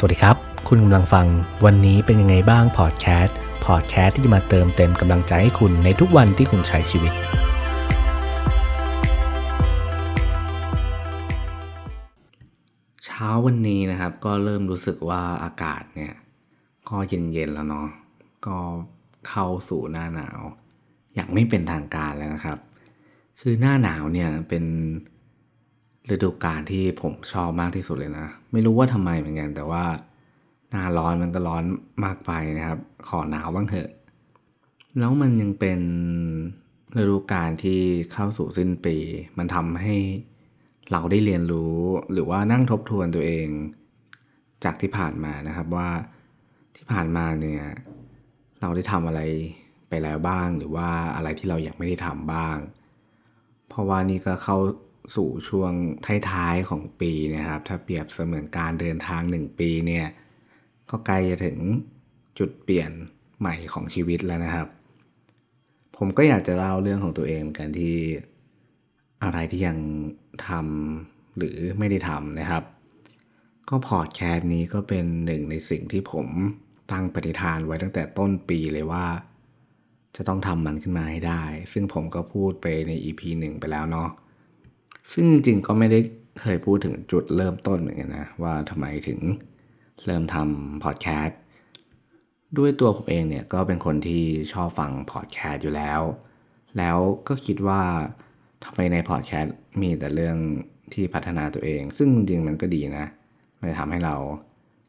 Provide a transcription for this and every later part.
สวัสดีครับ คุณกำลังฟังวันนี้เป็นยังไงบ้างพอดแคสต์พอดแคสต์ที่จะมาเติมเต็มกำลังใจให้คุณในทุกวันที่คุณใช้ชีวิต เช้าวันนี้นะครับ ก็เริ่มรู้สึกว่าอากาศเนี่ย ก็เย็นๆแล้วเนาะก็เข้าสู่หน้าหนาว อย่างไม่เป็นทางการแล้วนะครับ คือหน้าหนาวเนี่ยเป็น ฤดูกาลที่ผมชอบมากที่สุดเลยนะ ไม่รู้ว่าทำไมเหมือนกันแต่ว่า หน้าร้อนมันก็ร้อนมากไปนะครับ ขอหนาวบ้างเถอะ แล้วมันยังเป็นฤดูกาลที่เข้าสู่สิ้นปี มันทำให้เราได้เรียนรู้หรือว่านั่งทบทวนตัวเอง จากที่ผ่านมานะครับว่าที่ผ่านมาเนี่ยเราได้ทำอะไรไปแล้วบ้าง หรือว่าอะไรที่เราอยากไม่ได้ทำบ้าง เพราะว่านี่ก็เข้า สู่ช่วงท้ายๆของปีนะครับ ถ้าเปรียบเสมือนการเดินทางหนึ่งปีเนี่ยก็ใกล้จะถึงจุดเปลี่ยนใหม่ของชีวิตแล้วนะครับ ผมก็อยากจะเล่าเรื่องของตัวเองกันที่อะไรที่ยังทำหรือไม่ได้ทำนะครับ ก็พอดแคสต์นี้ก็เป็นหนึ่งในสิ่งที่ผมตั้งปฏิฐานไว้ตั้งแต่ต้นปีเลยว่า จะต้องทำมันขึ้นมาให้ได้ ซึ่งผมก็พูดไปใน EP หนึ่งไปแล้วเนาะ ซึ่งจริงๆก็ไม่ได้เคยพูดถึงจุดเริ่มต้นเหมือนกันนะ ว่าทำไมถึงเริ่มทำพอดแคสต์ด้วยตัวผมเองเนี่ยก็เป็นคนที่ชอบฟังพอดแคสต์อยู่แล้ว แล้วก็คิดว่าทำไมในพอดแคสต์มีแต่เรื่องที่พัฒนาตัวเอง ซึ่งจริงๆมันก็ดีนะ มันทำให้เรา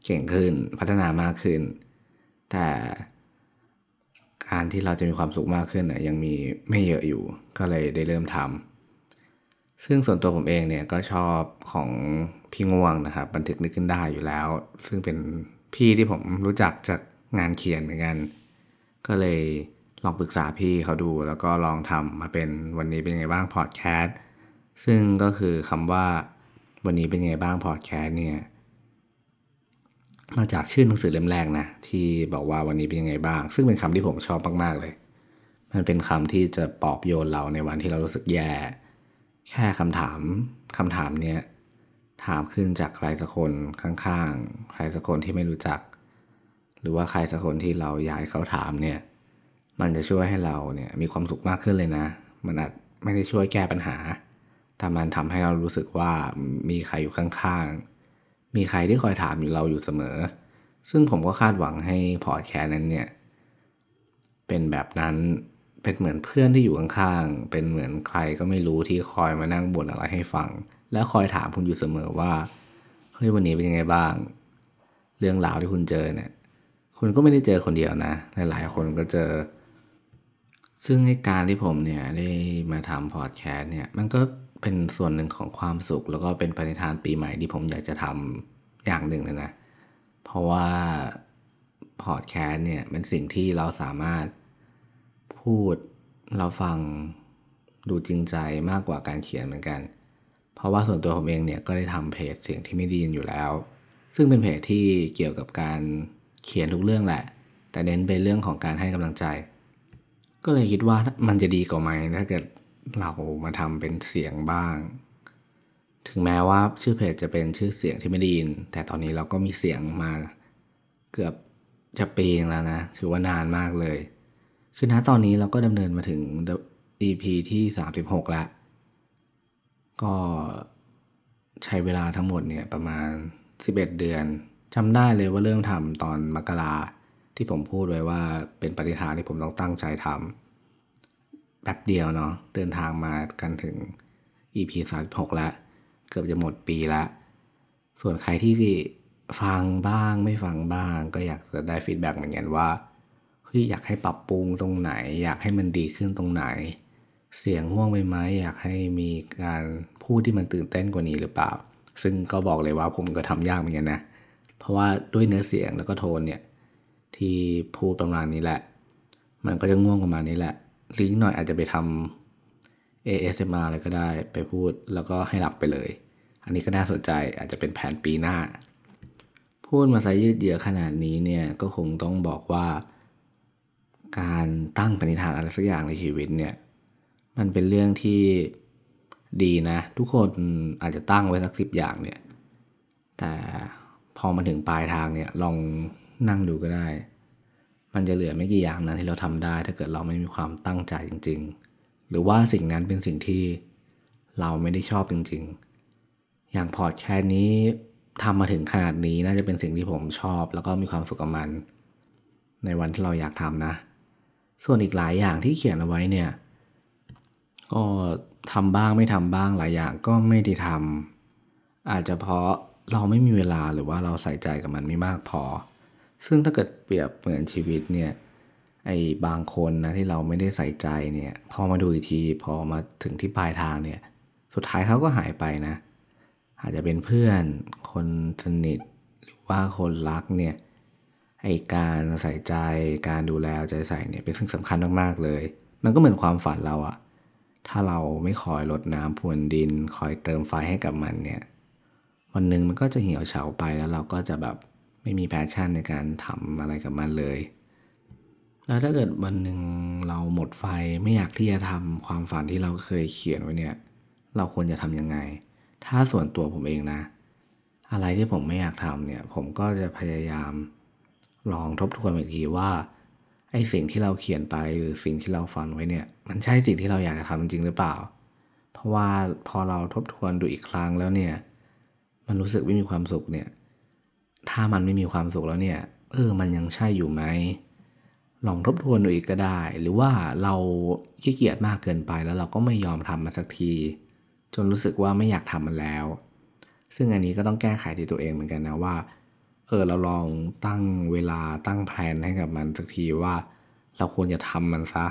เก่งขึ้นพัฒนามากขึ้น แต่การที่เราจะมีความสุขมากขึ้นนะยังมีไม่เยอะอยู่ ก็เลยได้เริ่มทำ ซึ่งส่วนตัวผมเองเนี่ยก็ชอบของพี่ง่วงนะครับ บันทึกนึกขึ้นได้อยู่แล้ว ซึ่งเป็นพี่ที่ผมรู้จักจากงานเขียนเหมือนกัน ก็เลยลองปรึกษาพี่เขาดู แล้วก็ลองทำมาเป็นวันนี้เป็นไงบ้างพอดแคสต์ซึ่งก็คือคำว่าวันนี้เป็นไงบ้างพอดแคสต์เนี่ยมาจากชื่อหนังสือเล่มแรกนะที่บอกว่าวันนี้เป็นยังไงบ้าง ซึ่งเป็นคำที่ผมชอบมากๆเลย มันเป็นคำที่จะปลอบโยนเราในวันที่เรารู้สึกแย่ แค่คำถามคำถามเนี้ยถามขึ้นจากใครสักคนข้างๆ ใครสักคนที่ไม่รู้จัก หรือว่าใครสักคนที่เราอยากเขาถามเนี่ย มันจะช่วยให้เราเนี่ยมีความสุขมากขึ้นเลยนะ มันอาจไม่ได้ช่วยแก้ปัญหา แต่มันทำให้เรารู้สึกว่ามีใครอยู่ข้างๆ มีใครที่คอยถามอยู่เราอยู่เสมอ ซึ่งผมก็คาดหวังให้พอแคสต์นั้นเนี่ย เป็นแบบนั้น เป็นเหมือนเพื่อนที่อยู่ข้างๆ เป็นเหมือนใครก็ไม่รู้ที่คอยมานั่งบ่นอะไรให้ฟัง แล้วคอยถามคุณอยู่เสมอว่า เฮ้ยวันนี้เป็นยังไงบ้าง เรื่องราวที่คุณเจอเนี่ย คุณก็ไม่ได้เจอคนเดียวนะ หลายๆ คนก็เจอ ซึ่งในการที่ผมเนี่ยได้มาทำพอดแคสต์เนี่ย มันก็เป็นส่วนหนึ่งของความสุข แล้วก็เป็นปณิธานปีใหม่ที่ผมอยากจะทำอย่างหนึ่งเลยนะ เพราะว่าพอดแคสต์เนี่ยเป็นสิ่งที่เราสามารถ พูด เราฟังดูจริงใจมากกว่าการเขียนเหมือนกัน เพราะว่าส่วนตัวผมเองเนี่ยก็ได้ทำเพจเสียงที่ไม่ดีอยู่แล้ว ซึ่งเป็นเพจที่เกี่ยวกับการเขียนทุกเรื่องแหละ แต่เน้นไปเรื่องของการให้กำลังใจ ก็เลยคิดว่ามันจะดีกว่าไหมถ้าเกิดเรามาทำเป็นเสียงบ้าง ถึงแม้ว่าชื่อเพจจะเป็นชื่อเสียงที่ไม่ด้ยินแต่ตอนนี้เราก็มีเสียงมาเกือบจะปีนึงแล้วนะ ถือว่านานมากเลย คือณตอนนี้เราก็ดำเนินมาถึง EP ที่ 36 แล้ว ก็ใช้เวลาทั้งหมดเนี่ยประมาณ 11 เดือนจำได้เลยว่าเริ่มทำตอนมกราที่ผมพูดไว้ว่าเป็นปณิธานที่ผมต้องตั้งใจทำแป๊บเดียวเนาะเดินทางมากันถึง EP 36 แล้ว เกือบจะหมดปีแล้ว ส่วนใครที่ฟังบ้างไม่ฟังบ้าง ก็อยากจะได้ feedback เหมือนกันว่า เฮ้ยอยากให้ปรับปรุงตรงไหน อยากให้มันดีขึ้นตรงไหน เสียงห่วงไปไหมอยากให้มีการพูดที่มันตื่นเต้นกว่านี้หรือเปล่า ซึ่งก็บอกเลยว่าผมก็ทำยากเหมือนกันนะ เพราะว่าด้วยเนื้อเสียงแล้วก็โทนเนี่ยที่พูดประมาณนี้แหละ มันก็จะง่วงประมาณนี้แหละ ลิงก์หน่อยอาจจะไปทำ ASMR อะไรก็ได้ไปพูดแล้วก็ให้หลับไปเลย อันนี้ก็น่าสนใจอาจจะเป็นแผนปีหน้า พูดมาซะยืดเยื้อขนาดนี้เนี่ยก็คงต้องบอกว่า การตั้งปณิธานอะไรสักอย่างในชีวิตเนี่ย มันเป็นเรื่องที่ดีนะ ทุกคนอาจจะตั้งไว้สักสิบอย่างเนี่ย แต่พอมาถึงปลายทางเนี่ยลองนั่งดูก็ได้ มันจะเหลือไม่กี่อย่างนะที่เราทำได้ ถ้าเกิดเราไม่มีความตั้งใจจริง ๆ หรือว่าสิ่งนั้นเป็นสิ่งที่เราไม่ได้ชอบจริง ๆ อย่างพอร์ตแค่นี้ทำมาถึงขนาดนี้น่าจะเป็นสิ่งที่ผมชอบ แล้วก็มีความสุขกับมัน ในวันที่เราอยากทำนะ ส่วนอีกหลายอย่างที่เขียนเอาไว้เนี่ย ก็ทำบ้างไม่ทำบ้างหลายอย่างก็ไม่ได้ทำอาจจะเพราะเราไม่มีเวลาหรือว่าเราใส่ใจกับมันไม่มากพอ ซึ่งถ้าเกิดเปรียบเหมือนชีวิตเนี่ยไอ้บางคนนะที่เราไม่ได้ใส่ใจเนี่ยพอมาดูอีกทีพอมาถึงที่ปลายทางเนี่ยสุดท้ายเขาก็หายไปนะ อาจจะเป็นเพื่อนคนสนิทหรือว่าคนรักเนี่ย ไอ้การใส่ใจ การดูแลใจใส่เนี่ยเป็นสิ่งสำคัญมากๆเลย มันก็เหมือนความฝันเราอะถ้าเราไม่คอยรดน้ำพรวนดิน คอยเติมไฟให้กับมันเนี่ย วันหนึ่งมันก็จะเหี่ยวเฉาไปแล้วเราก็จะแบบไม่มี passion ในการทำอะไรกับมันเลย แล้วถ้าเกิดวันหนึ่งเราหมดไฟไม่อยากที่จะทำความฝันที่เราเคยเขียนไว้เนี่ย เราควรจะทำยังไง ถ้าส่วนตัวผมเองนะ อะไรที่ผมไม่อยากทำเนี่ย ผมก็จะพยายาม ลองทบทวนอีกทีว่าไอ้สิ่งที่เราเขียนไปหรือสิ่งที่เราฝันไว้เนี่ย มันใช่สิ่งที่เราอยากจะทำจริงหรือเปล่า เพราะว่าพอเราทบทวนดูอีกครั้งแล้วเนี่ย มันรู้สึกไม่มีความสุขเนี่ย ถ้ามันไม่มีความสุขแล้วเนี่ย เออ มันยังใช่อยู่ไหม ลองทบทวนดูอีกก็ได้ หรือว่าเราขี้เกียจมากเกินไปแล้วเราก็ไม่ยอมทำมันสักที จนรู้สึกว่าไม่อยากทำมันแล้ว ซึ่งอันนี้ก็ต้องแก้ไขที่ตัวเองเหมือนกันนะว่า เออเราลองตั้งเวลาตั้งแผนให้กับมันสักทีว่า เราควรจะทำมันซะ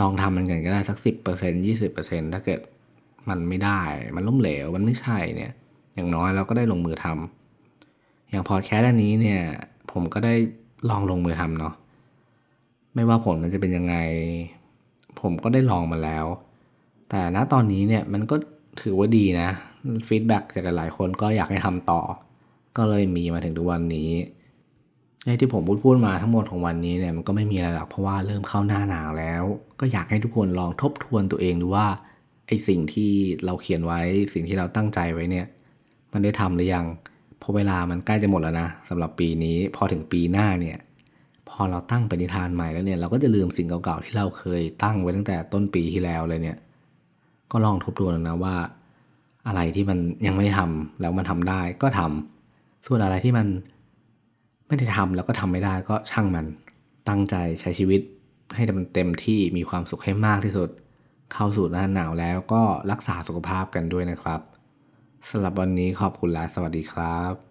ลองทำมันกันก็ได้สักสิบเปอร์เซ็นยี่สิบเปอร์เซ็นถ้าเกิดมันไม่ได้ มันล้มเหลว มันไม่ใช่เนี่ย อย่างน้อยเราก็ได้ลงมือทำอย่างพอแคสอันนี้เนี่ย ผมก็ได้ลองลงมือทำเนาะ ไม่ว่าผลมันจะเป็นยังไง ผมก็ได้ลองมาแล้ว แต่ณตอนนี้เนี่ยมันก็ถือว่าดีนะฟีดแบ็กจากหลายคนก็อยากให้ทำต่อ ก็เลยมีมาถึงทุกวันนี้ในที่ผมพูดพูดมาทั้งหมดของวันนี้เนี่ยมันก็ไม่มีอะไรหรอกเพราะว่าเริ่มเข้าหน้าหนาวแล้ว ก็อยากให้ทุกคนลองทบทวนตัวเองดูว่าไอสิ่งที่เราเขียนไว้สิ่งที่เราตั้งใจไว้เนี่ย มันได้ทำหรือยังเพราะเวลามันใกล้จะหมดแล้วนะสำหรับปีนี้พอถึงปีหน้าเนี่ย พอเราตั้งปณิธานใหม่แล้วเนี่ย เราก็จะลืมสิ่งเก่าๆที่เราเคยตั้งไว้ตั้งแต่ต้นปีที่แล้วเลยเนี่ย ก็ลองทบทวนนะว่า อะไรที่มันยังไม่ทำแล้วมันทำได้ก็ทำ ส่วนอะไรที่มันไม่ได้ทำแล้วก็ทำไม่ได้ก็ช่างมันตั้งใจใช้ชีวิตให้มันเต็มที่มีความสุขให้มากที่สุด เข้าสู่หน้าหนาวแล้วก็รักษาสุขภาพกันด้วยนะครับสำหรับวันนี้ขอบคุณและสวัสดีครับ